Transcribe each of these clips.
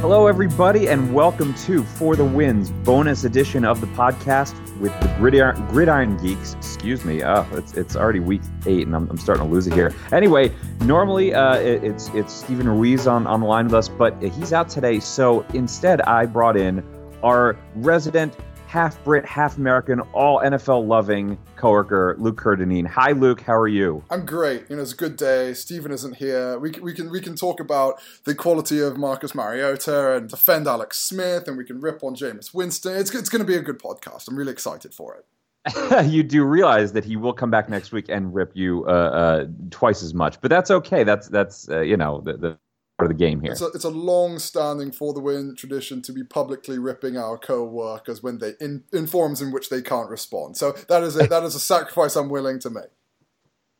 Hello, everybody, and welcome to For the Wins bonus edition of the podcast with the Gridiron, Gridiron Geeks. Excuse me. Oh, it's, it's already week eight, and I'm, I'm starting to lose it here. Anyway, normally uh, it, it's it's Steven Ruiz on, on the line with us, but he's out today. So instead, I brought in our resident half Brit, half American, all NFL loving coworker, Luke Kerr-Dineen. Hi, Luke. How are you? I'm great. You know, it's a good day. Steven isn't here. We can, we can we can talk about the quality of Marcus Mariota and defend Alex Smith, and we can rip on Jameis Winston. It's it's going to be a good podcast. I'm really excited for it. you do realize that he will come back next week and rip you uh, uh, twice as much, but that's okay. That's that's uh, you know the, the of the game here. It's a, it's a long-standing for the win tradition to be publicly ripping our co-workers when they in, in forms in which they can't respond. So that is a, that is a sacrifice I'm willing to make.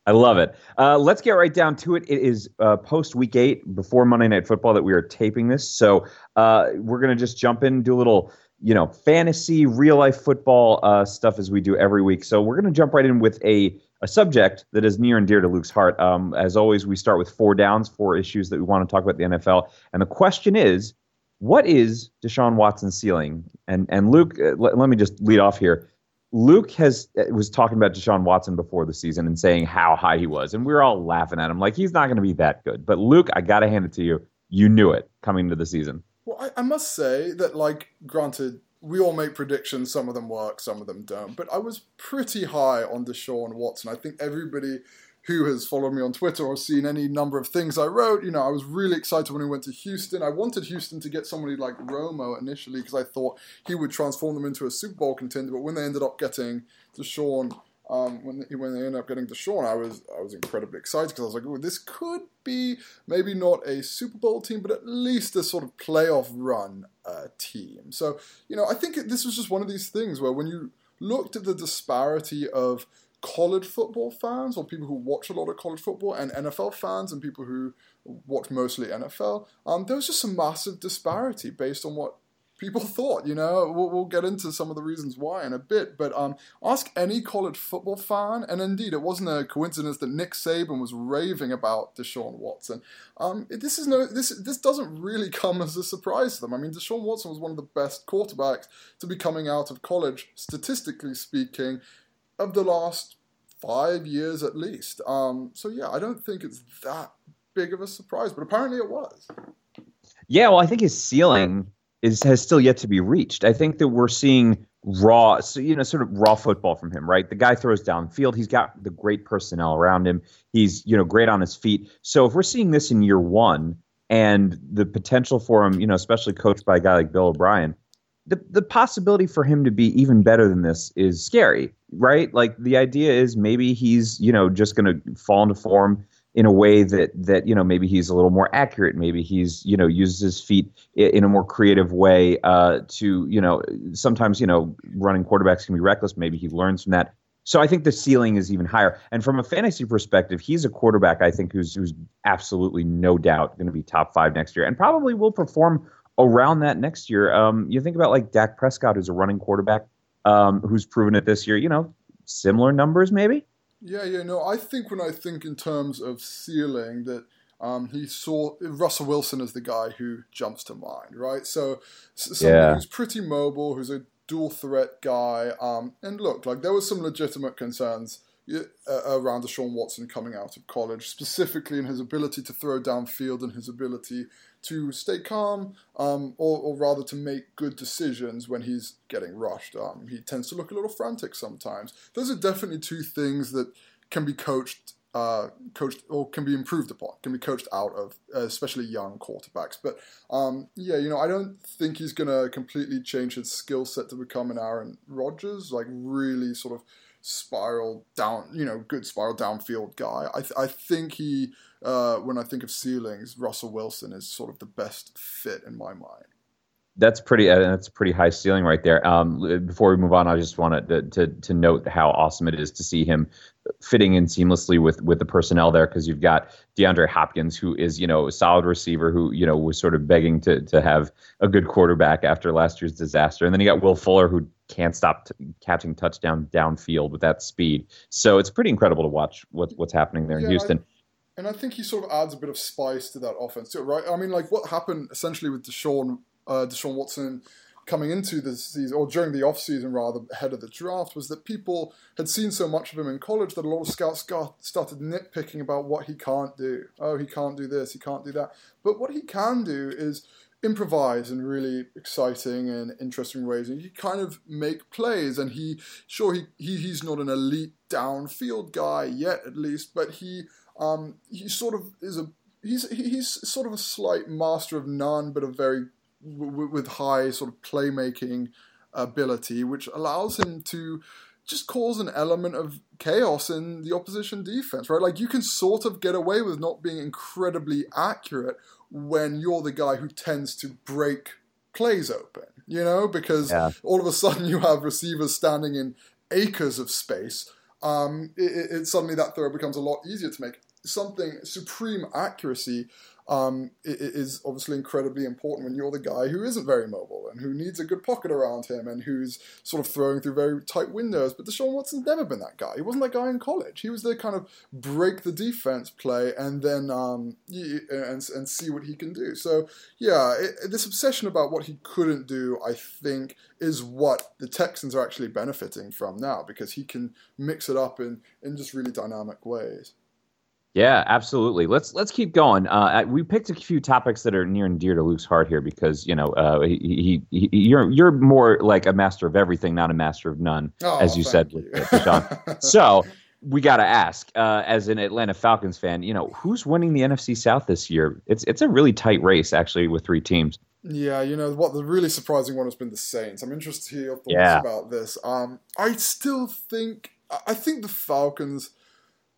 I love it. Uh, let's get right down to it. It is uh, post week eight, before Monday Night Football, that we are taping this. So uh, we're going to just jump in, do a little, you know, fantasy, real life football uh, stuff as we do every week. So we're going to jump right in with a a subject that is near and dear to Luke's heart. Um, as always, we start with four downs, four issues that we want to talk about the NFL. And the question is, what is Deshaun Watson's ceiling? And and Luke, uh, let, let, me just lead off here. Luke has uh, was talking about Deshaun Watson before the season and saying how high he was, and we are all laughing at him like he's not going to be that good. But Luke, I got to hand it to you. You knew it coming into the season. Well, I, I must say that, like, granted, we all make predictions. Some of them work, some of them don't. But I was pretty high on Deshaun Watson. I think everybody who has followed me on Twitter or seen any number of things I wrote, you know, I was really excited when he went to Houston. I wanted Houston to get somebody like Romo initially because I thought he would transform them into a Super Bowl contender. But when they ended up getting Deshaun um, when when they ended up getting Deshaun, I was I was incredibly excited because I was like, oh, this could be maybe not a Super Bowl team, but at least a sort of playoff run uh, team. So you know, I think this was just one of these things where when you looked at the disparity of college football fans or people who watch a lot of college football and NFL fans and people who watch mostly NFL, um, there was just a massive disparity based on what people thought. You know, we'll, we'll, get into some of the reasons why in a bit. But um, ask any college football fan, and indeed, it wasn't a coincidence that Nick Saban was raving about Deshaun Watson. Um, this is no, this this doesn't really come as a surprise to them. I mean, Deshaun Watson was one of the best quarterbacks to be coming out of college, statistically speaking, of the last five years at least. Um, so yeah, I don't think it's that big of a surprise, but apparently it was. Yeah, well, I think his ceiling is has still yet to be reached. I think that we're seeing raw, so, you know, sort of raw football from him, right? The guy throws downfield. He's got the great personnel around him. He's, you know, great on his feet. So if we're seeing this in year one and the potential for him, you know, especially coached by a guy like Bill O'Brien, the, the possibility for him to be even better than this is scary, right? Like the idea is maybe he's, you know, just going to fall into form in a way that that you know maybe he's a little more accurate. Maybe he's you know uses his feet in a more creative way uh, to you know sometimes you know running quarterbacks can be reckless. Maybe he learns from that. So I think the ceiling is even higher. And from a fantasy perspective he's a quarterback I think who's who's absolutely no doubt going to be top 5 next year and probably will perform around that next year. Um, you think about like Dak Prescott who's a running quarterback um, who's proven it this year you know similar numbers maybe yeah, yeah, no, I think when I think in terms of ceiling that um, he saw Russell Wilson as the guy who jumps to mind, right? So somebody yeah. who's pretty mobile, who's a dual threat guy, um, and look, like there was some legitimate concerns around Deshaun Watson coming out of college, specifically in his ability to throw downfield and his ability to stay calm, um, or, or, rather to make good decisions when he's getting rushed. Um, he tends to look a little frantic sometimes. Those are definitely two things that can be coached, uh, coached or can be improved upon, can be coached out of, uh, especially young quarterbacks. But um, yeah, you know, I don't think he's going to completely change his skill set to become an Aaron Rodgers, like really sort of spiral down, you know, good spiral downfield guy. I, th- I think he uh, when I think of ceilings, Russell Wilson is sort of the best fit in my mind. That's pretty. Uh, that's pretty high ceiling right there. Um, before we move on, I just wanted to, to, to note how awesome it is to see him fitting in seamlessly with with the personnel there because you've got DeAndre Hopkins, who is you know a solid receiver who you know was sort of begging to to have a good quarterback after last year's disaster, and then you got Will Fuller, who can't stop t- catching touchdown downfield with that speed. So it's pretty incredible to watch what, what's happening there yeah, in Houston. I- And I think he sort of adds a bit of spice to that offense too, right? I mean, like what happened essentially with Deshaun, uh, Deshaun Watson coming into the season, or during the offseason rather, ahead of the draft, was that people had seen so much of him in college that a lot of scouts got, started nitpicking about what he can't do. Oh, he can't do this, he can't do that. But what he can do is improvise in really exciting and interesting ways. And he kind of make plays. And he, sure, he, he he's not an elite downfield guy yet, at least, but he um, he sort of is a he's he's sort of a slight master of none, but a very w- with high sort of playmaking ability, which allows him to just cause an element of chaos in the opposition defense, right? Like you can sort of get away with not being incredibly accurate when you're the guy who tends to break plays open, you know, because yeah. all of a sudden you have receivers standing in acres of space. Um, it, it, suddenly that throw becomes a lot easier to make. Something supreme accuracy um, is obviously incredibly important when you're the guy who isn't very mobile and who needs a good pocket around him and who's sort of throwing through very tight windows. But Deshaun Watson's never been that guy. He wasn't that guy in college. He was the kind of break the defense play and then um, and, and see what he can do. So yeah, it, this obsession about what he couldn't do, I think, is what the Texans are actually benefiting from now because he can mix it up in in just really dynamic ways. Yeah, absolutely. Let's let's keep going. Uh, we picked a few topics that are near and dear to Luke's heart here because you know uh, he, he, he, you're you're more like a master of everything, not a master of none, oh, as you said you. Sean. so we got to ask, uh, as an Atlanta Falcons fan, you know who's winning the NFC South this year? It's it's a really tight race actually with three teams. Yeah, you know what? The really surprising one has been the Saints. I'm interested to hear your thoughts yeah. about this. Um, I still think I think the Falcons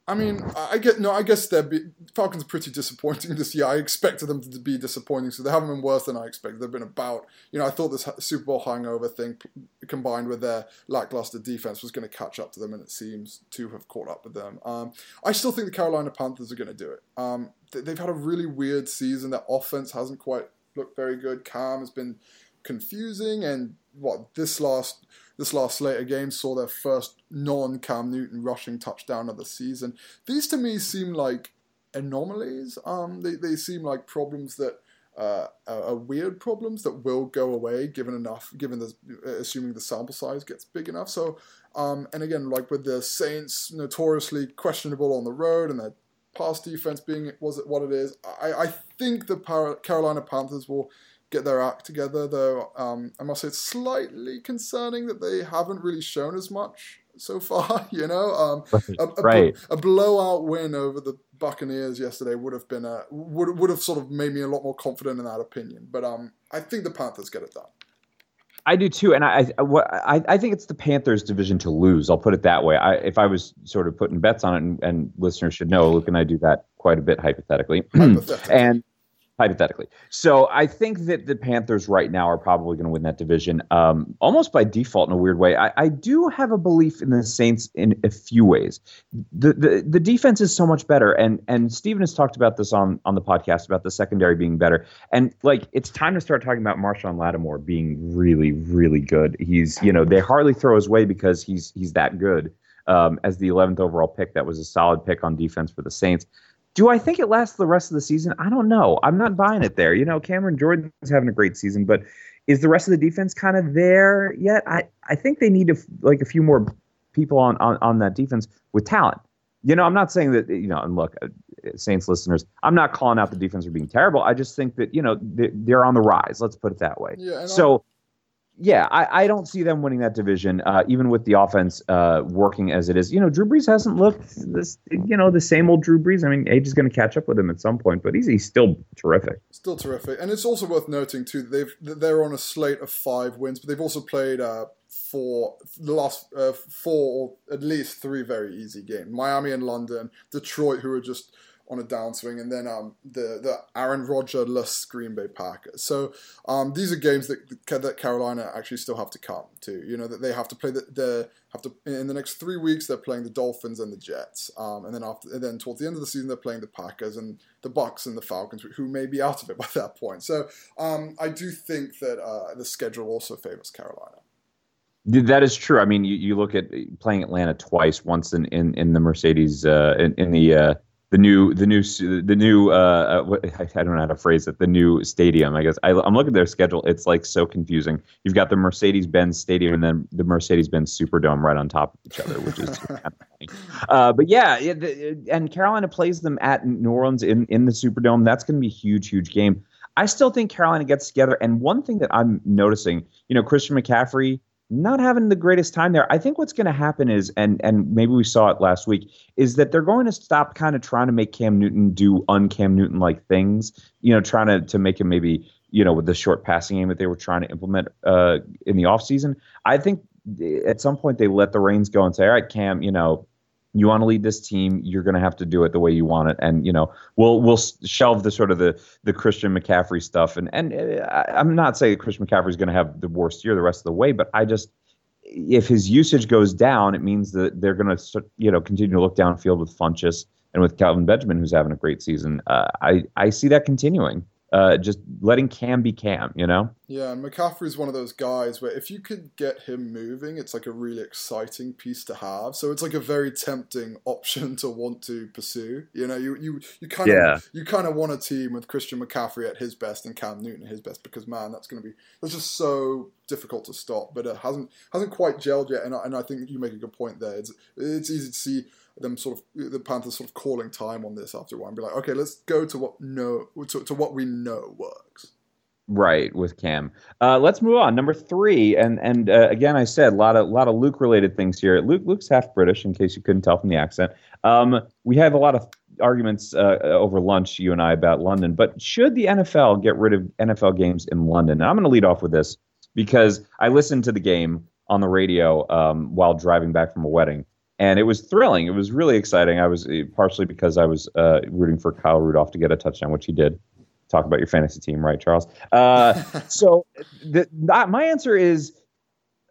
I mean, I get no. I guess they're be, Falcons are pretty disappointing this year. I expected them to be disappointing, so they haven't been worse than I expected. They've been about, you know, I thought this Super Bowl hangover thing combined with their lackluster defense was going to catch up to them, and it seems to have caught up with them. Um, I still think the Carolina Panthers are going to do it. Um, they've had a really weird season. Their offense hasn't quite looked very good. Cam has been confusing, and what this last this last slate game saw their first non Cam Newton rushing touchdown of the season. These to me seem like anomalies. Um, they, they seem like problems that uh, are weird problems that will go away given enough, given the assuming the sample size gets big enough. So, um, and again, like with the Saints notoriously questionable on the road and their pass defense being was it what it is, I, I think the Carolina Panthers will get their act together. Though um, I must say it's slightly concerning that they haven't really shown as much so far. You know, um, a, a, right. a, blowout win over the Buccaneers yesterday would have been a would would have sort of made me a lot more confident in that opinion. But um, I think the Panthers get it done. I do too, and I, I I think it's the Panthers' division to lose. I'll put it that way. I, if I was sort of putting bets on it, and, and listeners should know, Luke and I do that quite a bit hypothetically. hypothetically. and hypothetically. So I think that the Panthers right now are probably going to win that division um, almost by default in a weird way. I, I, do have a belief in the Saints in a few ways. The, the the defense is so much better, and and Steven has talked about this on on the podcast about the secondary being better. And like it's time to start talking about Marshon Lattimore being really really good. He's you know they hardly throw his way because he's he's that good. Um, as the 11th overall pick, that was a solid pick on defense for the Saints. Do I think it lasts the rest of the season? I don't know. I'm not buying it there. You know, Cameron Jordan's having a great season, but is the rest of the defense kind of there yet? I, I think they need a, like a few more people on, on, on that defense with talent. You know, I'm not saying that, you know, and look, uh, Saints listeners, I'm not calling out the defense for being terrible. I just think that, you know, they're, they're on the rise. Let's put it that way. Yeah, so yeah, I, I, don't see them winning that division, uh, even with the offense uh, working as it is. You know, Drew Brees hasn't looked this, you know, the same old Drew Brees. I mean, age is going to catch up with him at some point, but he's, he's still terrific. Still terrific, and it's also worth noting too that they've they're on a slate of five wins, but they've also played uh, four the last uh, four or at least three very easy games: Miami and London, Detroit, who are just on a downswing, and then um, the the Aaron Rodgers Green Bay Packers. So um, these are games that that Carolina actually still have to come to. You know that they have to play the, the have to in the next three weeks they're playing the Dolphins and the Jets, um, and then after and then towards the end of the season they're playing the Packers and the Bucks and the Falcons, who may be out of it by that point. So um, I do think that uh, the schedule also favors Carolina. That is true. I mean, you, you look at playing Atlanta twice, once in, in, in the Mercedes, uh, in, in the uh, the new the new the new uh, uh I don't know how to phrase it the new stadium I guess. I, am looking at their schedule it's like so confusing. You've got the Mercedes Benz Stadium and then the Mercedes Benz Superdome right on top of each other which is uh, but yeah it, and Carolina plays them at New Orleans in in the Superdome. That's going to be a huge huge game. I still think Carolina gets together and one thing that I'm noticing you know Christian McCaffrey not having the greatest time there. I think what's going to happen is, and and maybe we saw it last week, is that they're going to stop kind of trying to make Cam Newton do uncam Newton like things. You know, trying to to make him maybe you know with the short passing game that they were trying to implement uh, in the offseason. I think at some point they let the reins go and say, all right, Cam, you know, you want to lead this team you're going to have to do it the way you want it. And you know we'll we'll shelve the sort of the the christian mccaffrey stuff. And and uh, i'm not saying christian mccaffrey is going to have the worst year the rest of the way but i just if his usage goes down it means that they're going to you know continue to look downfield with funchess and with Kelvin Benjamin, who's having a great season, uh, I I see that continuing uh, just letting Cam be Cam, you know? Yeah, and McCaffrey is one of those guys where if you could get him moving, it's like a really exciting piece to have. So it's like a very tempting option to want to pursue. You know, you you, you kind yeah. of you kind of want a team with Christian McCaffrey at his best and Cam Newton at his best because man, that's going to be that's just so difficult to stop. But it hasn't hasn't quite gelled yet, and I, and I think you make a good point there. It's it's easy to see them sort of the Panthers sort of calling time on this after a while and be like, okay, let's go to what no to, to what we know works. Right with Cam. Uh, let's move on. Number three, and and uh, again, I said a lot of lot of Luke related things here. Luke Luke's half British, in case you couldn't tell from the accent. Um, we have a lot of arguments uh, over lunch, you and I, about London. But should the NFL get rid of NFL games in London? And I'm going to lead off with this because I listened to the game on the radio um, while driving back from a wedding, and it was thrilling. It was really exciting. I was uh, partially because I was uh, rooting for Kyle Rudolph to get a touchdown, which he did. Talk about your fantasy team, right, Charles? Uh, so, the, the, my answer is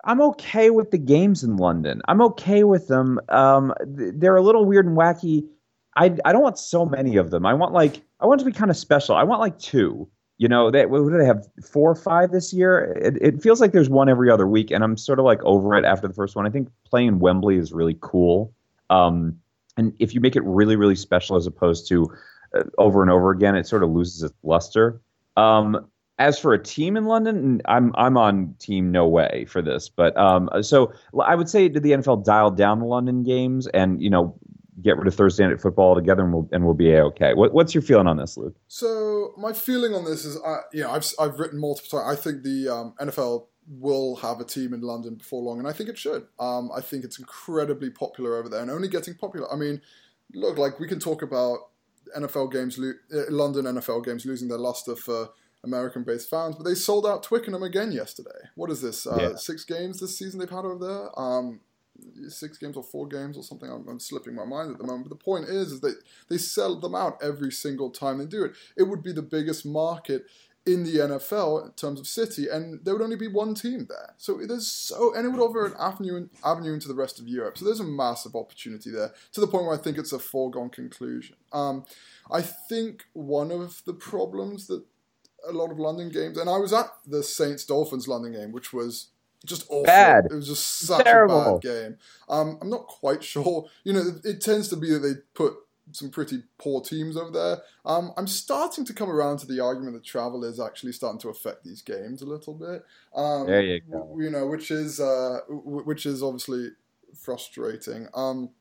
I'm okay with the games in London. I'm okay with them. Um, they're a little weird and wacky. I, I don't want so many of them. I want like I want to be kind of special. I want like two you know, they, what do they have? Four or five this year? It, it feels like there's one every other week, and I'm sort of like over it after the first one. I think playing Wembley is really cool. Um, and if you make it really, really special as opposed to uh, over and over again, it sort of loses its luster. Um, as for a team in London, I'm I'm on team no way for this. But um, so I would say did the NFL dial down the London games and you know get rid of Thursday night football altogether, and we'll and we'll be a okay. What, what's your feeling on this, Luke? So my feeling on this is, I, you know, I've I've written multiple times. I think the um, NFL will have a team in London before long, and I think it should. Um, I think it's incredibly popular over there, and only getting popular. I mean, look, like we can talk about NFL games, lo- uh, London NFL games losing their luster for American-based fans, but they sold out Twickenham again yesterday. What is this? Uh, yeah. Six games this season they've had over there. Um, six games or four games or something. I'm, I'm, slipping my mind at the moment. But the point is, is that they sell them out every single time they do it. It would be the biggest market in the NFL in terms of city, and there would only be one team there. So there's so, and it would offer an avenue avenue into the rest of Europe. So there's a massive opportunity there to the point where I think it's a foregone conclusion. Um, I think one of the problems that a lot of London games, and I was at the Saints Dolphins London game, which was just awful. Bad. It was just such Terrible. a bad game. Um, I'm not quite sure. You know, it, it, tends to be that they put some pretty poor teams over there. Um, I'm starting to come around to the argument that travel is actually starting to affect these games a little bit. Um, there you go. You know, which is uh, which is obviously frustrating. Um,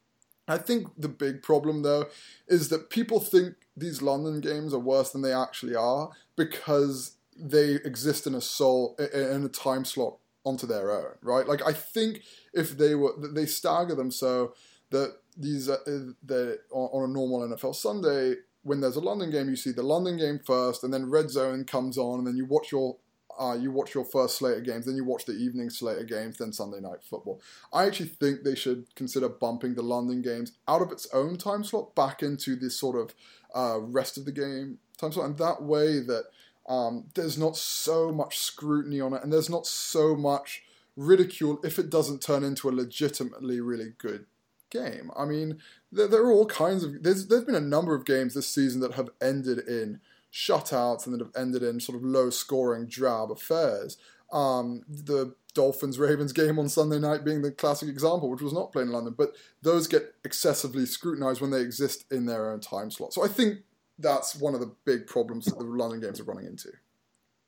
I think the big problem though is that people think these London games are worse than they actually are because they exist in a soul in a time slot onto their own, right? Like I think if they were they stagger them so that these uh, they on, a normal NFL Sunday when there's a London game, you see the London game first, and then Red Zone comes on, and then you watch your uh, you watch your first slate of games, then you watch the evening slate of games, then Sunday night football. I actually think they should consider bumping the London games out of its own time slot back into this sort of uh, rest of the game time slot, and that way that um, there's not so much scrutiny on it, and there's not so much ridicule if it doesn't turn into a legitimately really good game. I mean, there, there are all kinds of. There's there's been a number of games this season that have ended in shutouts and that have ended in sort of low scoring drab affairs. Um, the Dolphins Ravens game on Sunday night being the classic example, which was not played in London, but those get excessively scrutinized when they exist in their own time slot. So I think that's one of the big problems that the London games are running into.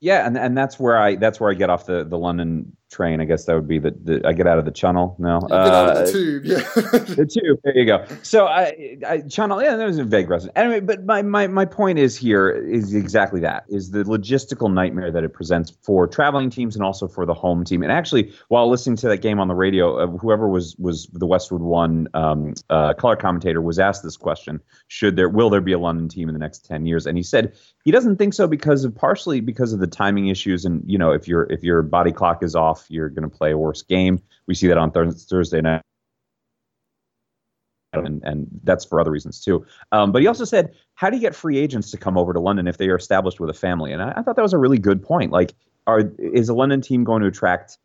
Yeah, and and that's where I that's where I get off the, the London train. I guess that would be the, the I get out of the channel. No, you get out of the uh, tube. Yeah, the tube. There you go. So I, I channel. Yeah, that was a vague reference. Anyway, but my, my my point is here is exactly that is the logistical nightmare that it presents for traveling teams and also for the home team. And actually, while listening to that game on the radio, uh, whoever was was the Westwood One um, uh, color commentator was asked this question: Should there will there be a London team in the next ten years? And he said he doesn't think so because of partially because of the timing issues and you know if your if your body clock is off you're going to play a worse game. We see that on th- thursday night. And, and that's for other reasons too. Um, but he also said how do you get free agents to come over to london if they are established with a family? And I, I thought that was a really good point. Like are is a london team going to attract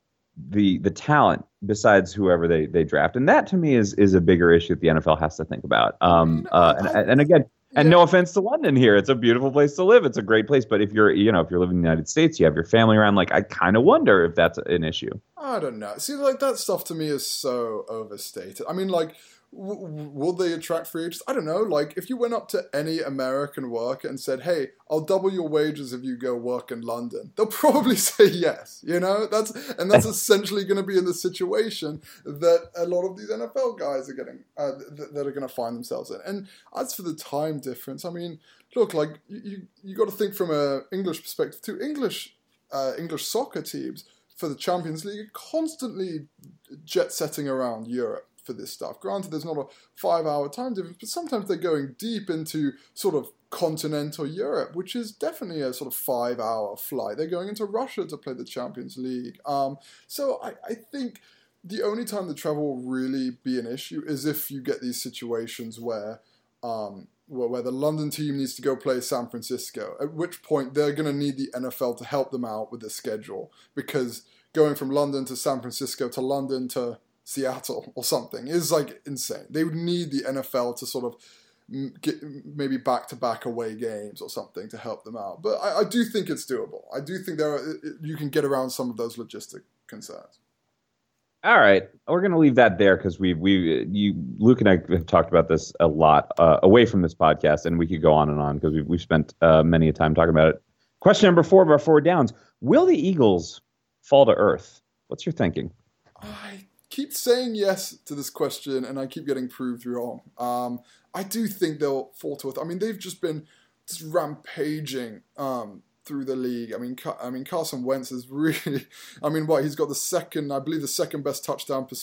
the the talent besides whoever they they draft? And that to me is is a bigger issue that the NFL has to think about. Um uh, and, and again and yeah. no offense to London here. It's a beautiful place to live. It's a great place. But if you're, you know, if you're living in the United States, you have your family around, like I kind of wonder if that's an issue. I don't know. See, like that stuff to me is so overstated. I mean, like w- will they attract free agents? I don't know. Like, if you went up to any American worker and said, "Hey, I'll double your wages if you go work in London," they'll probably say yes. You know, that's and that's essentially going to be in the situation that a lot of these NFL guys are getting uh, th- that are going to find themselves in. And as for the time difference, I mean, look, like you you, got to think from a English perspective too. English uh, English soccer teams for the Champions League are constantly jet setting around Europe for this stuff. Granted, there's not a five hour time difference, but sometimes they're going deep into sort of continental Europe, which is definitely a sort of five hour flight. They're going into Russia to play the Champions League. Um, so I, I think the only time the travel will really be an issue is if you get these situations where. Um, where, where the London team needs to go play San Francisco, at which point they're going to need the NFL to help them out with the schedule because going from London to San Francisco to London to Seattle or something is like insane. They would need the NFL to sort of get maybe back to back away games or something to help them out. But I, I, do think it's doable. I do think there are, you can get around some of those logistic concerns. All right, we're going to leave that there because we we you Luke and I have talked about this a lot uh, away from this podcast, and we could go on and on because we've we've spent uh, many a time talking about it. Question number four of our four downs: Will the Eagles fall to earth? What's your thinking? I keep saying yes to this question, and I keep getting proved wrong. Um, I do think they'll fall to earth. I mean, they've just been just rampaging um, through the league. I mean, I mean Carson Wentz is really. I mean, what he's got the second, I believe, the second best touchdown per-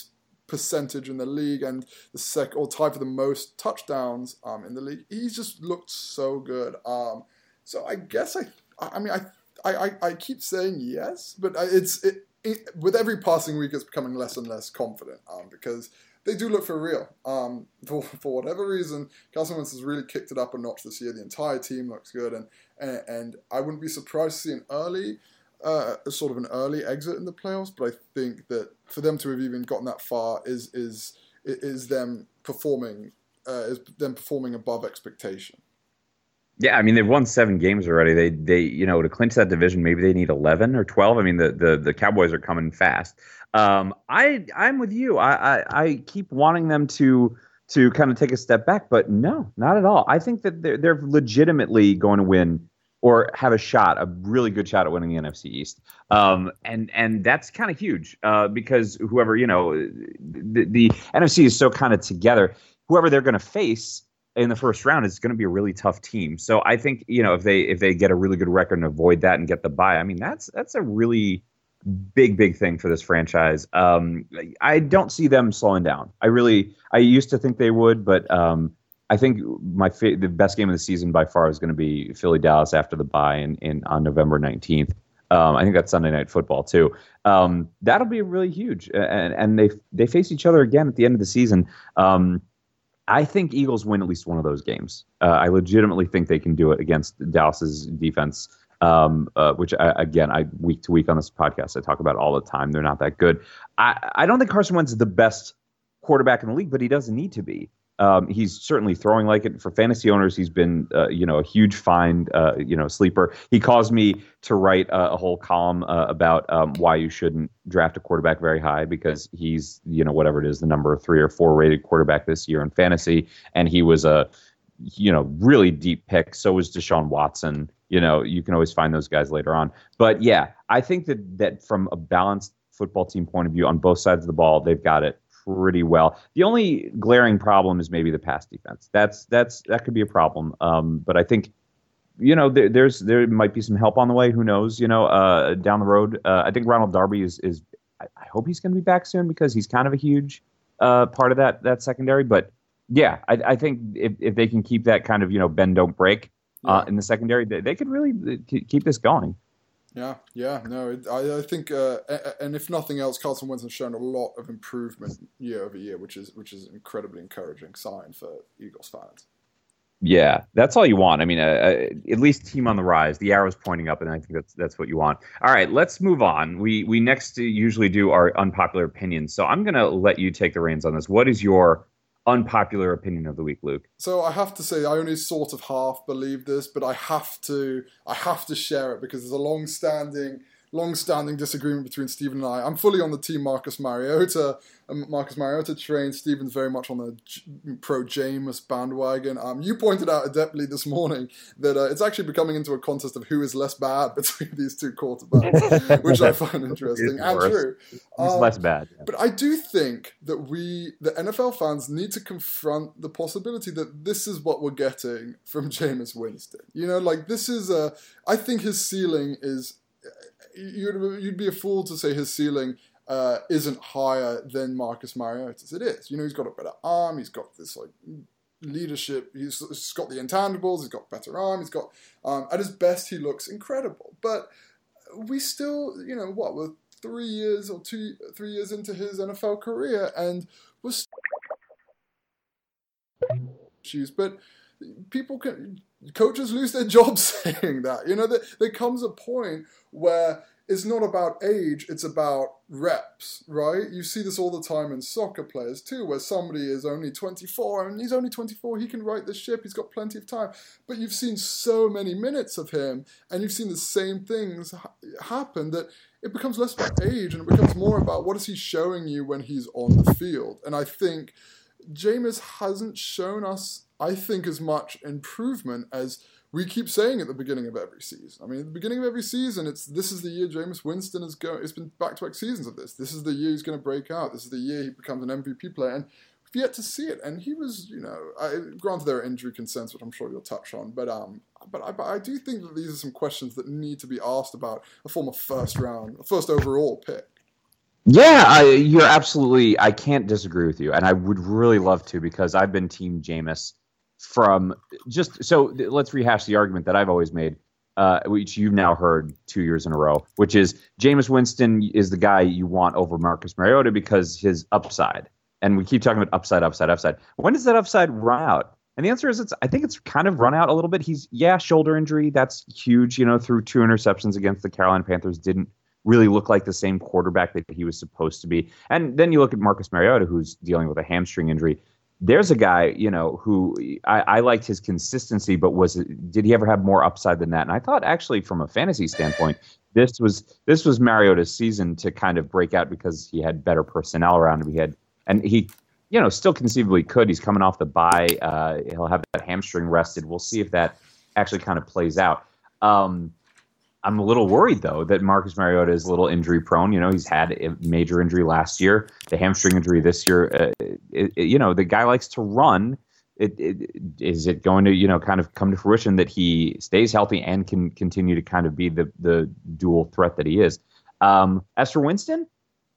percentage in the league, and the sec or tied for the most touchdowns um, in the league. He's just looked so good. Um, so I guess I. I mean, I. I, I, keep saying yes, but it's it, it, with every passing week, it's becoming less and less confident um, because they do look for real. Um, for, for whatever reason, Carson Wentz has really kicked it up a notch this year. The entire team looks good, and and, and I wouldn't be surprised to see an early, uh, sort of an early exit in the playoffs. But I think that for them to have even gotten that far is is is them performing uh, is them performing above expectation. Yeah, I mean they've won seven games already. They they you know to clinch that division, maybe they need eleven or twelve. I mean the the, the Cowboys are coming fast. Um, I I'm with you. I, I I keep wanting them to to kind of take a step back, but no, not at all. I think that they're they're legitimately going to win or have a shot, a really good shot at winning the NFC East. Um, and and that's kind of huge uh, because whoever you know, the, the NFC is so kind of together. Whoever they're going to face in the first round is going to be a really tough team. So I think you know if they if they get a really good record and avoid that and get the bye, I mean that's that's a really big big thing for this franchise. Um, I don't see them slowing down. I really I used to think they would, but um, I think my fa- the best game of the season by far is going to be Philly Dallas after the bye in, in on November nineteenth. Um, I think that's Sunday night football too. Um, that'll be really huge, and and they they face each other again at the end of the season. I think Eagles win at least one of those games. Uh, I legitimately think they can do it against Dallas's defense, um, uh, which I, again, I week to week on this podcast I talk about all the time. They're not that good. I, I don't think Carson Wentz is the best quarterback in the league, but he doesn't need to be. Um, he's certainly throwing like it for fantasy owners. He's been, uh, you know, a huge find, uh, you know, sleeper. He caused me to write a, a whole column uh, about um, why you shouldn't draft a quarterback very high because he's, you know, whatever it is, the number three or four rated quarterback this year in fantasy, and he was a, you know, really deep pick. So was Deshaun Watson. You know, you can always find those guys later on. But yeah, I think that that from a balanced football team point of view on both sides of the ball, they've got it pretty well. The only glaring problem is maybe the pass defense. That's that's that could be a problem. Um, but I think you know there, there's there might be some help on the way. Who knows? You know, uh, down the road. Uh, I think Ronald Darby is is. I, I hope he's going to be back soon because he's kind of a huge uh, part of that that secondary. But yeah, I, I think if if they can keep that kind of you know bend don't break uh, in the secondary, they, they could really uh, keep this going. Yeah, yeah, no, it, I, I think, uh, and if nothing else, Carson Wentz has shown a lot of improvement year over year, which is which is an incredibly encouraging sign for Eagles fans. Yeah, that's all you want. I mean, uh, uh, at least team on the rise. The arrow's pointing up, and I think that's that's what you want. All right, let's move on. We we next usually do our unpopular opinions, so I'm to let you take the reins on this. What is your unpopular opinion of the week, Luke? So I have to say, I only sort of half believe this, but I have to, I have to share it because there's a long-standing long-standing disagreement between Steven and I. I'm fully on the team Marcus Mariota. Um, Marcus Mariota train. Steven's very much on the J- pro Jameis bandwagon. Um, you pointed out adeptly this morning that uh, it's actually becoming into a contest of who is less bad between these two quarterbacks, which I find interesting and true. Um, He's less bad. Yeah. But I do think that we, the NFL fans, need to confront the possibility that this is what we're getting from Jameis Winston. You know, like this is a. I think his ceiling is you'd, you'd be a fool to say his ceiling uh, isn't higher than Marcus Mariota's. It is. You know, he's got a better arm. He's got this like leadership. He's, he's got the intangibles. He's got better arm. He's got um, at his best he looks incredible. But we still, you know, what we're three years or two, three years into his NFL career, and we're issues. But people can coaches lose their jobs saying that. You know, there, there comes a point where it's not about age, it's about reps, right? You see this all the time in soccer players too, where somebody is only 24 and he's only 24, he can right the ship, he's got plenty of time. But you've seen so many minutes of him and you've seen the same things ha- happen that it becomes less about age and it becomes more about what is he showing you when he's on the field. And I think Jameis hasn't shown us I think, as much improvement as we keep saying at the beginning of every season. I mean, at the beginning of every season, it's this is the year Jameis Winston is going. It's been back to back seasons of this. This is the year he's going to break out. This is the year he becomes an MVP player, and we've yet to see it. And he was, you know, I, granted there are injury concerns, which I'm sure you'll touch on, but um, but I, but I do think that these are some questions that need to be asked about a former first round, first overall pick. Yeah, I, you're absolutely. I can't disagree with you, and I would really love to because I've been Team Jameis from just so let's rehash the argument that I've always made, uh, which you've now heard two years in a row, which is Jameis Winston is the guy you want over Marcus Mariota because his upside. And we keep talking about upside, upside, upside. When does that upside run out? And the answer is it's I think it's kind of run out a little bit. He's yeah, shoulder injury, that's huge, you know, through two interceptions against the Carolina Panthers didn't really look like the same quarterback that he was supposed to be. And then you look at Marcus Mariota who's dealing with a hamstring injury there's a guy, you know, who I, I, liked his consistency, but was did he ever have more upside than that? And I thought actually, from a fantasy standpoint, this was this was Mariota's season to kind of break out because he had better personnel around him. He had and he, you know, still conceivably could. He's coming off the bye. Uh, he'll have that hamstring rested. We'll see if that actually kind of plays out. Um, I'm a little worried though that Marcus Mariota is a little injury prone. You know, he's had a major injury last year, the hamstring injury this year. Uh, it, it, you know, the guy likes to run. It, is it going to you know kind of come to fruition that he stays healthy and can continue to kind of be the the dual threat that he is? Um, as for Winston,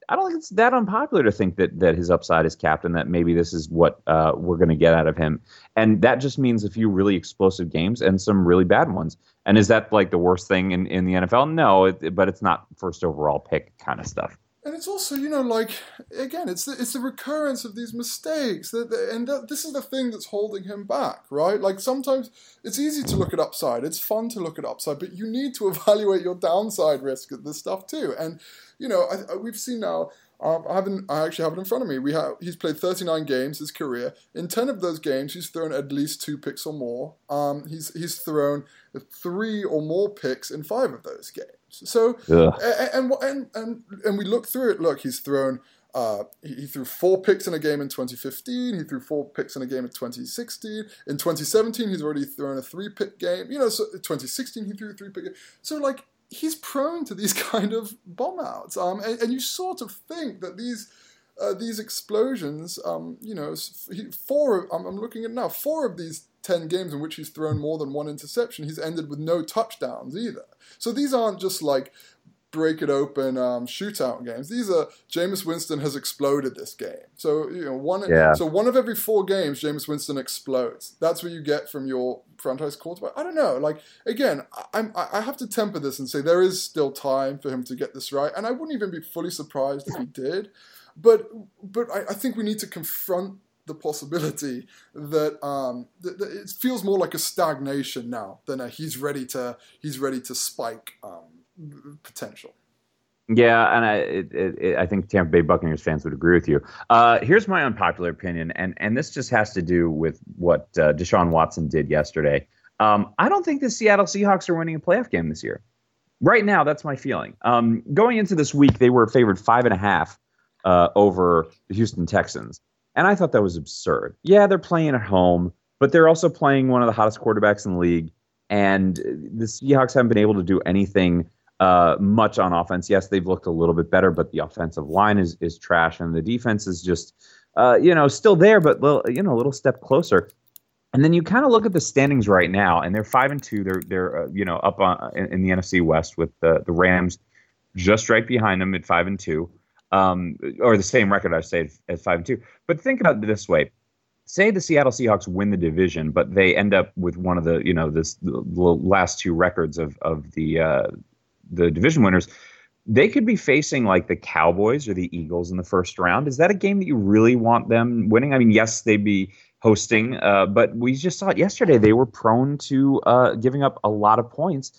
I don't think it's that unpopular to think that that his upside is capped and that maybe this is what uh, we're going to get out of him. And that just means a few really explosive games and some really bad ones. And is that like the worst thing in, in the NFL? No, it, but it's not first overall pick kind of stuff and it's also you know like again it's the, it's the recurrence of these mistakes that and this is the thing that's holding him back right like sometimes it's easy to look at upside it's fun to look at upside but you need to evaluate your downside risk of this stuff too and you know I, I, we've seen now Um, I haven't. I actually have it in front of me. We have. He's played 39 games his career. In 10 of those games, he's thrown at least two picks or more. Um, he's he's thrown three or more picks in five of those games. So and, and and and we look through it. Look, he's thrown. Uh, he, he, threw four picks in a game in 2015. He threw four picks in a game in 2016. In 2017, he's already thrown a three pick game. You know, so 2016 he threw a three pick. So like he's prone to these kind of bomb outs. Um, and, and you sort of think that these uh, these explosions, um, you know, four. I'm, I'm looking at now. Four of these ten games in which he's thrown more than one interception, he's ended with no touchdowns either. So these aren't just like break it open um, shootout games. These are Jameis Winston has exploded this game. So you know one. Yeah. So one of every four games, Jameis Winston explodes. That's what you get from your franchise quarterback. I don't know. Like again, I'm I have to temper this and say there is still time for him to get this right, and I wouldn't even be fully surprised if he did. But but I, I think we need to confront the possibility that, um, that, that, it feels more like a stagnation now than a he's ready to he's ready to spike. Um, potential. Yeah, and I it, it, I think Tampa Bay Buccaneers fans would agree with you. Uh, here's my unpopular opinion, and and this just has to do with what uh, Deshaun Watson did yesterday. Um, I don't think the Seattle Seahawks are winning a playoff game this year. Right now, that's my feeling. Um, going into this week, they were favored five and a half uh, over the Houston Texans, and I thought that was absurd. Yeah, they're playing at home, but they're also playing one of the hottest quarterbacks in the league, and the Seahawks haven't been able to do anything uh, much on offense. Yes, they've looked a little bit better, but the offensive line is is trash, and the defense is just uh, you know still there, but little, you know a little step closer. And then you kind of look at the standings right now, and they're five and two. They're they're uh, you know up on, in, in, the NFC West with the the Rams just right behind them at five and two, um, or the same record I say at five and two. But think about it this way: say the Seattle Seahawks win the division, but they end up with one of the you know this the last two records of of the uh, the division winners, they could be facing like the Cowboys or the Eagles in the first round. Is that a game that you really want them winning? I mean, yes, they'd be hosting, uh, but we just saw it yesterday. They were prone to uh, giving up a lot of points.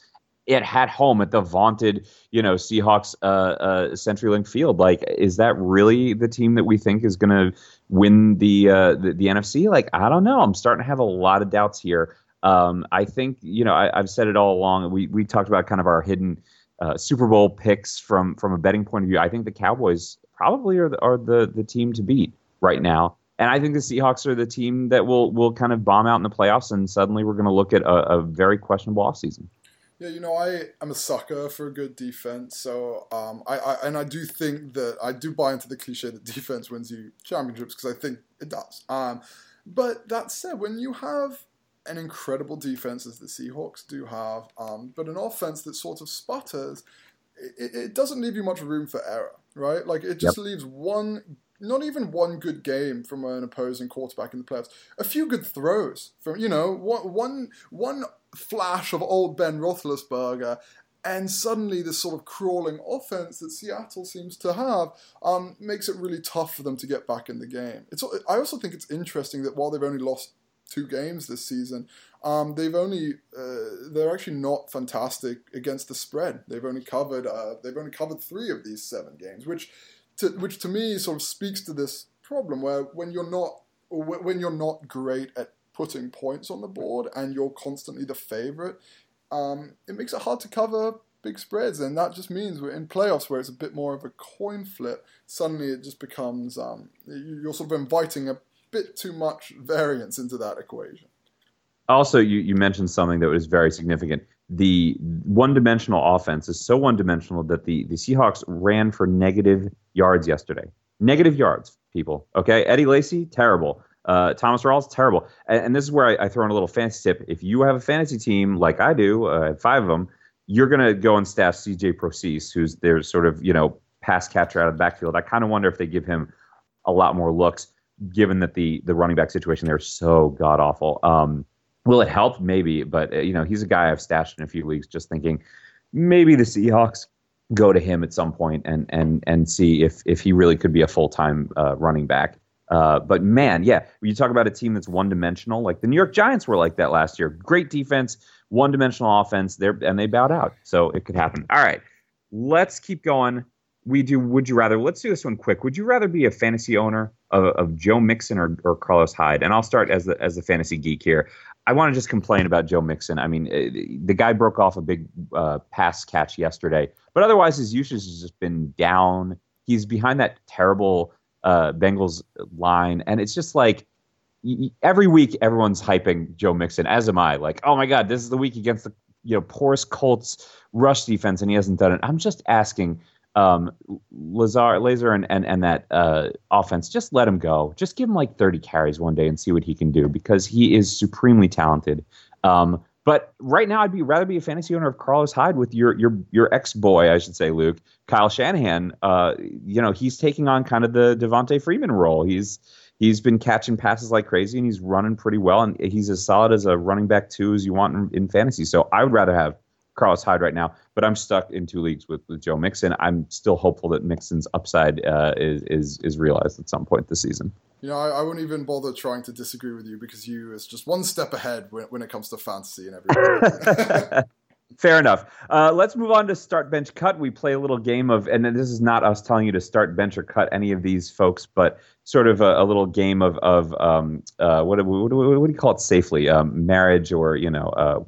It had home at the vaunted, you know, Seahawks uh, uh, CenturyLink Field. Like, is that really the team that we think is going to win the, uh, the, the NFC? Like, I don't know. I'm starting to have a lot of doubts here. Um, I think, you know, I, have said it all along. We we talked about kind of our hidden uh, Super Bowl picks from from a betting point of view, I think the Cowboys probably are the, are the the team to beat right now. And I think the Seahawks are the team that will will kind of bomb out in the playoffs, and suddenly we're going to look at a, a, very questionable offseason. Yeah, you know, I am a sucker for a good defense. So, um, I, I and I do think that I do buy into the cliche that defense wins you championships because I think it does. Um, but that said, when you have an incredible defense as the Seahawks do have, um, but an offense that sort of sputters, it, it, doesn't leave you much room for error, right? Like it just yep. leaves one, not even one good game from an opposing quarterback in the playoffs. A few good throws from, you know, one, one, one flash of old Ben Roethlisberger, and suddenly this sort of crawling offense that Seattle seems to have um, makes it really tough for them to get back in the game. It's, I also think it's interesting that while they've only lost two games this season. Um, they've only uh, they're actually not fantastic against the spread. They've only covered uh, they've only covered three of these seven games, which to, which to me sort of speaks to this problem where when you're not when you're not great at putting points on the board and you're constantly the favorite, um, it makes it hard to cover big spreads, and that just means we're in playoffs where it's a bit more of a coin flip. Suddenly, it just becomes um, you're sort of inviting a bit too much variance into that equation. Also, you, you mentioned something that was very significant. The one dimensional offense is so one dimensional that the, the Seahawks ran for negative yards yesterday. Negative yards, people. Okay. Eddie Lacy, terrible. Uh, Thomas Rawls, terrible. And, and, this is where I, I, throw in a little fantasy tip. If you have a fantasy team like I do, uh, five of them, you're going to go and staff CJ Prosise, who's their sort of, you know, pass catcher out of the backfield. I kind of wonder if they give him a lot more looks given that the the running back situation there is so god awful. Um, will it help? Maybe, but uh, you know he's a guy I've stashed in a few leagues, just thinking maybe the Seahawks go to him at some point and and and see if if he really could be a full time uh, running back. Uh, but man, yeah, you talk about a team that's one dimensional, like the New York Giants were like that last year. Great defense, one dimensional offense, there and they bowed out. So it could happen. All right, let's keep going we do would you rather let's do this one quick. Would you rather be a fantasy owner of, of joe mixon or, or carlos hyde? And i'll start as the as the fantasy geek here. I want to just complain about joe mixon. I mean eh, the guy broke off a big uh, pass catch yesterday but otherwise his usage has just been down. He's behind that terrible uh, bengals line and it's just like every week everyone's hyping joe mixon as am i. Like oh my god this is the week against the you know porous colts rush defense and he hasn't done it. I'm just asking um, Lazar, Lazar, and and, and that uh, offense, just let him go. Just give him like 30 carries one day and see what he can do because he is supremely talented. Um, but right now, I'd be rather be a fantasy owner of Carlos Hyde with your your your ex boy, I should say, Luke Kyle Shanahan. Uh, you know, he's taking on kind of the Devonta Freeman role. He's he's been catching passes like crazy and he's running pretty well and he's as solid as a running back two as you want in, in fantasy. So I would rather have Carlos Hyde right now, but I'm stuck in two leagues with, with Joe Mixon. I'm still hopeful that Mixon's upside uh, is, is is realized at some point this season. You know, I, I wouldn't even bother trying to disagree with you because you is just one step ahead when, when it comes to fantasy and everything. Fair enough. Uh, let's move on to start, bench, cut. We play a little game of, and this is not us telling you to start, bench, or cut any of these folks, but sort of a, a little game of of um, uh, what, what, what, do you call it safely? Um, marriage or you know uh,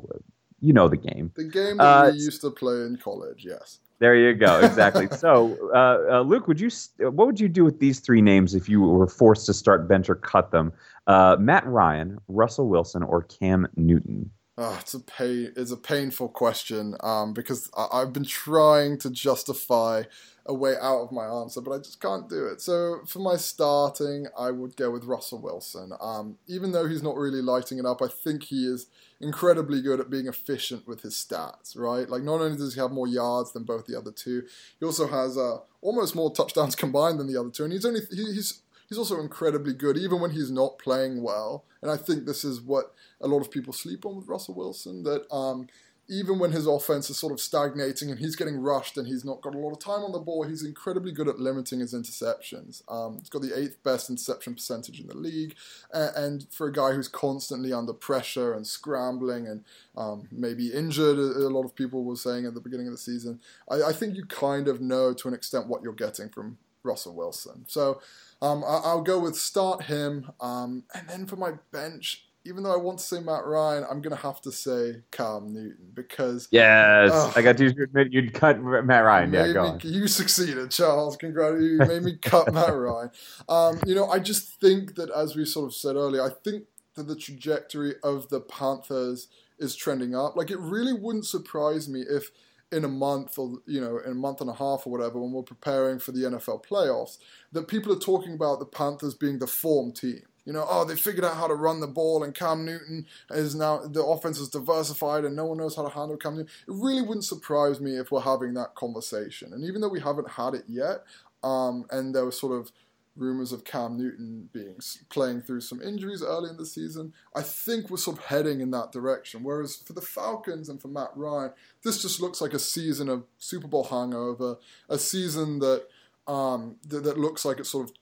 you know the game. The game that uh, we used to play in college, yes. There you go. Exactly. so, uh, uh, Luke, would you what would you do with these three names if you were forced to start bench or cut them? Uh, Matt Ryan, Russell Wilson, or Cam Newton? Oh, it's a pain. It's a painful question um, because I- have been trying to justify a way out of my answer, but I just can't do it. So for my starting, I would go with Russell Wilson. Um, even though he's not really lighting it up, I think he is incredibly good at being efficient with his stats, right? Like, not only does he have more yards than both the other two, he also has uh, almost more touchdowns combined than the other two, and he's only he, he's he's also incredibly good even when he's not playing well. And I think this is what a lot of people sleep on with Russell Wilson that. Um, even when his offense is sort of stagnating and he's getting rushed and he's not got a lot of time on the ball, he's incredibly good at limiting his interceptions. Um, he's got the eighth best interception percentage in the league, and, and for a guy who's constantly under pressure and scrambling and um, maybe injured, a, lot of people were saying at the beginning of the season, I, I, think you kind of know to an extent what you're getting from Russell Wilson. So um, I, will go with start him, um, and then for my bench even though I want to say Matt Ryan, I'm going to have to say Cam Newton because. Yes, uh, I got to admit you'd cut Matt Ryan. Yeah, go on. You succeeded, Charles. Congratulations. You made me cut Matt Ryan. Um, you know, I just think that, as we sort of said earlier, I think that the trajectory of the Panthers is trending up. Like, it really wouldn't surprise me if in a month or you know in a month and a half or whatever when we're preparing for the NFL playoffs that people are talking about the Panthers being the form team you know, oh, they figured out how to run the ball, and Cam Newton is now the offense is diversified, and no one knows how to handle Cam Newton. It really wouldn't surprise me if we're having that conversation. And even though we haven't had it yet, um, and there were sort of rumors of Cam Newton being playing through some injuries early in the season, I think we're sort of heading in that direction. Whereas for the Falcons and for Matt Ryan, this just looks like a season of Super Bowl hangover, a season that um, th- that looks like it's sort of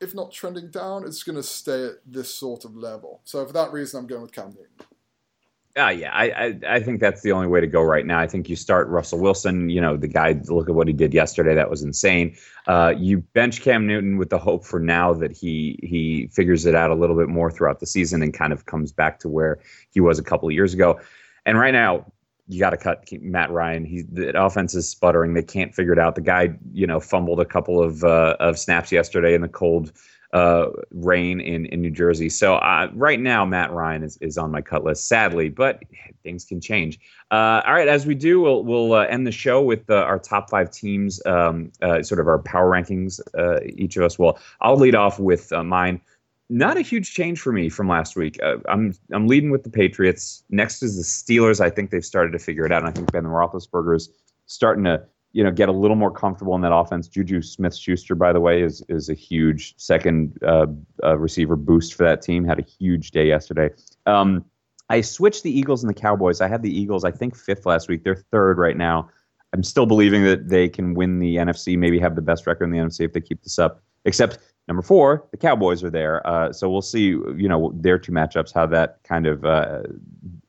if not trending down, it's going to stay at this sort of level. So for that reason, I'm going with Cam Newton. Uh, yeah, I, I, I think that's the only way to go right now. I think you start Russell Wilson. You know, the guy. Look at what he did yesterday. That was insane. Uh, you bench Cam Newton with the hope for now that he he figures it out a little bit more throughout the season and kind of comes back to where he was a couple of years ago. And right now, you got to cut Matt Ryan. He the offense is sputtering. They can't figure it out. The guy, you know, fumbled a couple of uh, of snaps yesterday in the cold uh, rain in, in New Jersey. So uh, right now, Matt Ryan is, is on my cut list, sadly, but things can change. Uh, all right, as we do, we'll we'll uh, end the show with uh, our top five teams, um, sort of our power rankings. each of us will. I'll lead off with mine not a huge change for me from last week. Uh, I'm I'm leading with the Patriots. Next is the Steelers. I think they've started to figure it out. And I think Ben Roethlisberger is starting to you know get a little more comfortable in that offense. Juju Smith-Schuster, by the way, is is a huge second uh, uh, receiver boost for that team. Had a huge day yesterday. Um, I switched the Eagles and the Cowboys. I had the Eagles, I think, fifth last week. They're third right now. I'm still believing that they can win the NFC, maybe have the best record in the NFC if they keep this up. Except Number four, the Cowboys are there, uh, so we'll see. You know their two matchups, how that kind of uh,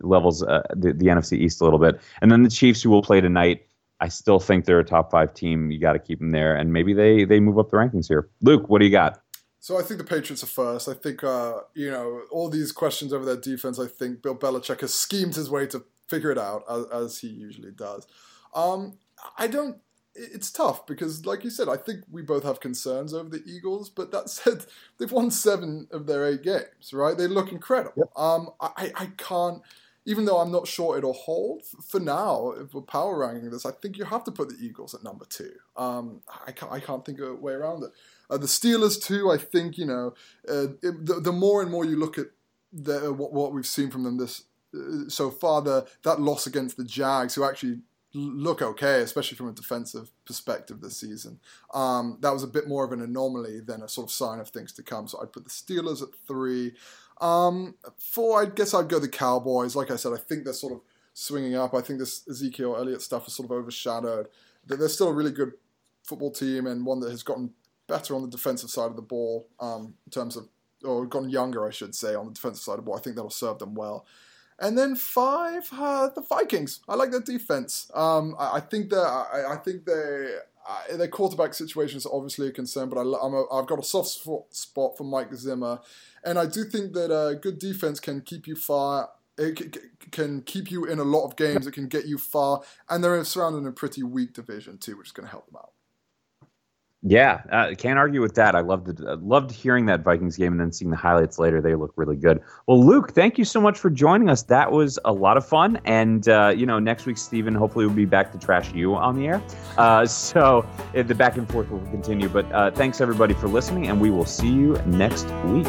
levels uh, the, the NFC East a little bit, and then the Chiefs, who will play tonight. I still think they're a top five team. You got to keep them there, and maybe they they move up the rankings here. Luke, what do you got? So I think the Patriots are first. I think uh, you know all these questions over their defense. I think Bill Belichick has schemed his way to figure it out as, as he usually does. Um, I don't. It's tough because, like you said, I think we both have concerns over the Eagles. But that said, they've won seven of their eight games. Right? They look incredible. Yep. Um, I I can't even though I'm not sure it'll hold for now, if we're power ranking this, I think you have to put the Eagles at number two. Um, I, can't, I can't think of a way around it. Uh, the Steelers too. I think you know uh, it, the, the more and more you look at the, what, what we've seen from them this uh, so far, the, that loss against the Jags, who actually look okay, especially from a defensive perspective this season. Um, that was a bit more of an anomaly than a sort of sign of things to come. So I'd put the Steelers at three. Um, four, I guess I'd go the Cowboys. Like I said, I think they're sort of swinging up. I think this Ezekiel Elliott stuff is sort of overshadowed. They're still a really good football team and one that has gotten better on the defensive side of the ball um, in terms of, or gotten younger, I should say, on the defensive side of the ball. I think that'll serve them well. And then five, uh, the Vikings. I like their defense. Um, I, I, think that I, I, think they uh, their quarterback situation is obviously a concern, but I, i have got a soft spot for Mike Zimmer, and I do think that a good defense can keep you far. It can keep you in a lot of games. It can get you far, and they're surrounded in a pretty weak division too, which is going to help them out. Yeah, uh, can't argue with that. I loved uh, loved hearing that Vikings game and then seeing the highlights later. They look really good. Well, Luke, thank you so much for joining us. That was a lot of fun. And uh, you know, next week, Steven, hopefully, we'll be back to trash you on the air. Uh, so the back and forth will continue. But uh, thanks everybody for listening, and we will see you next week.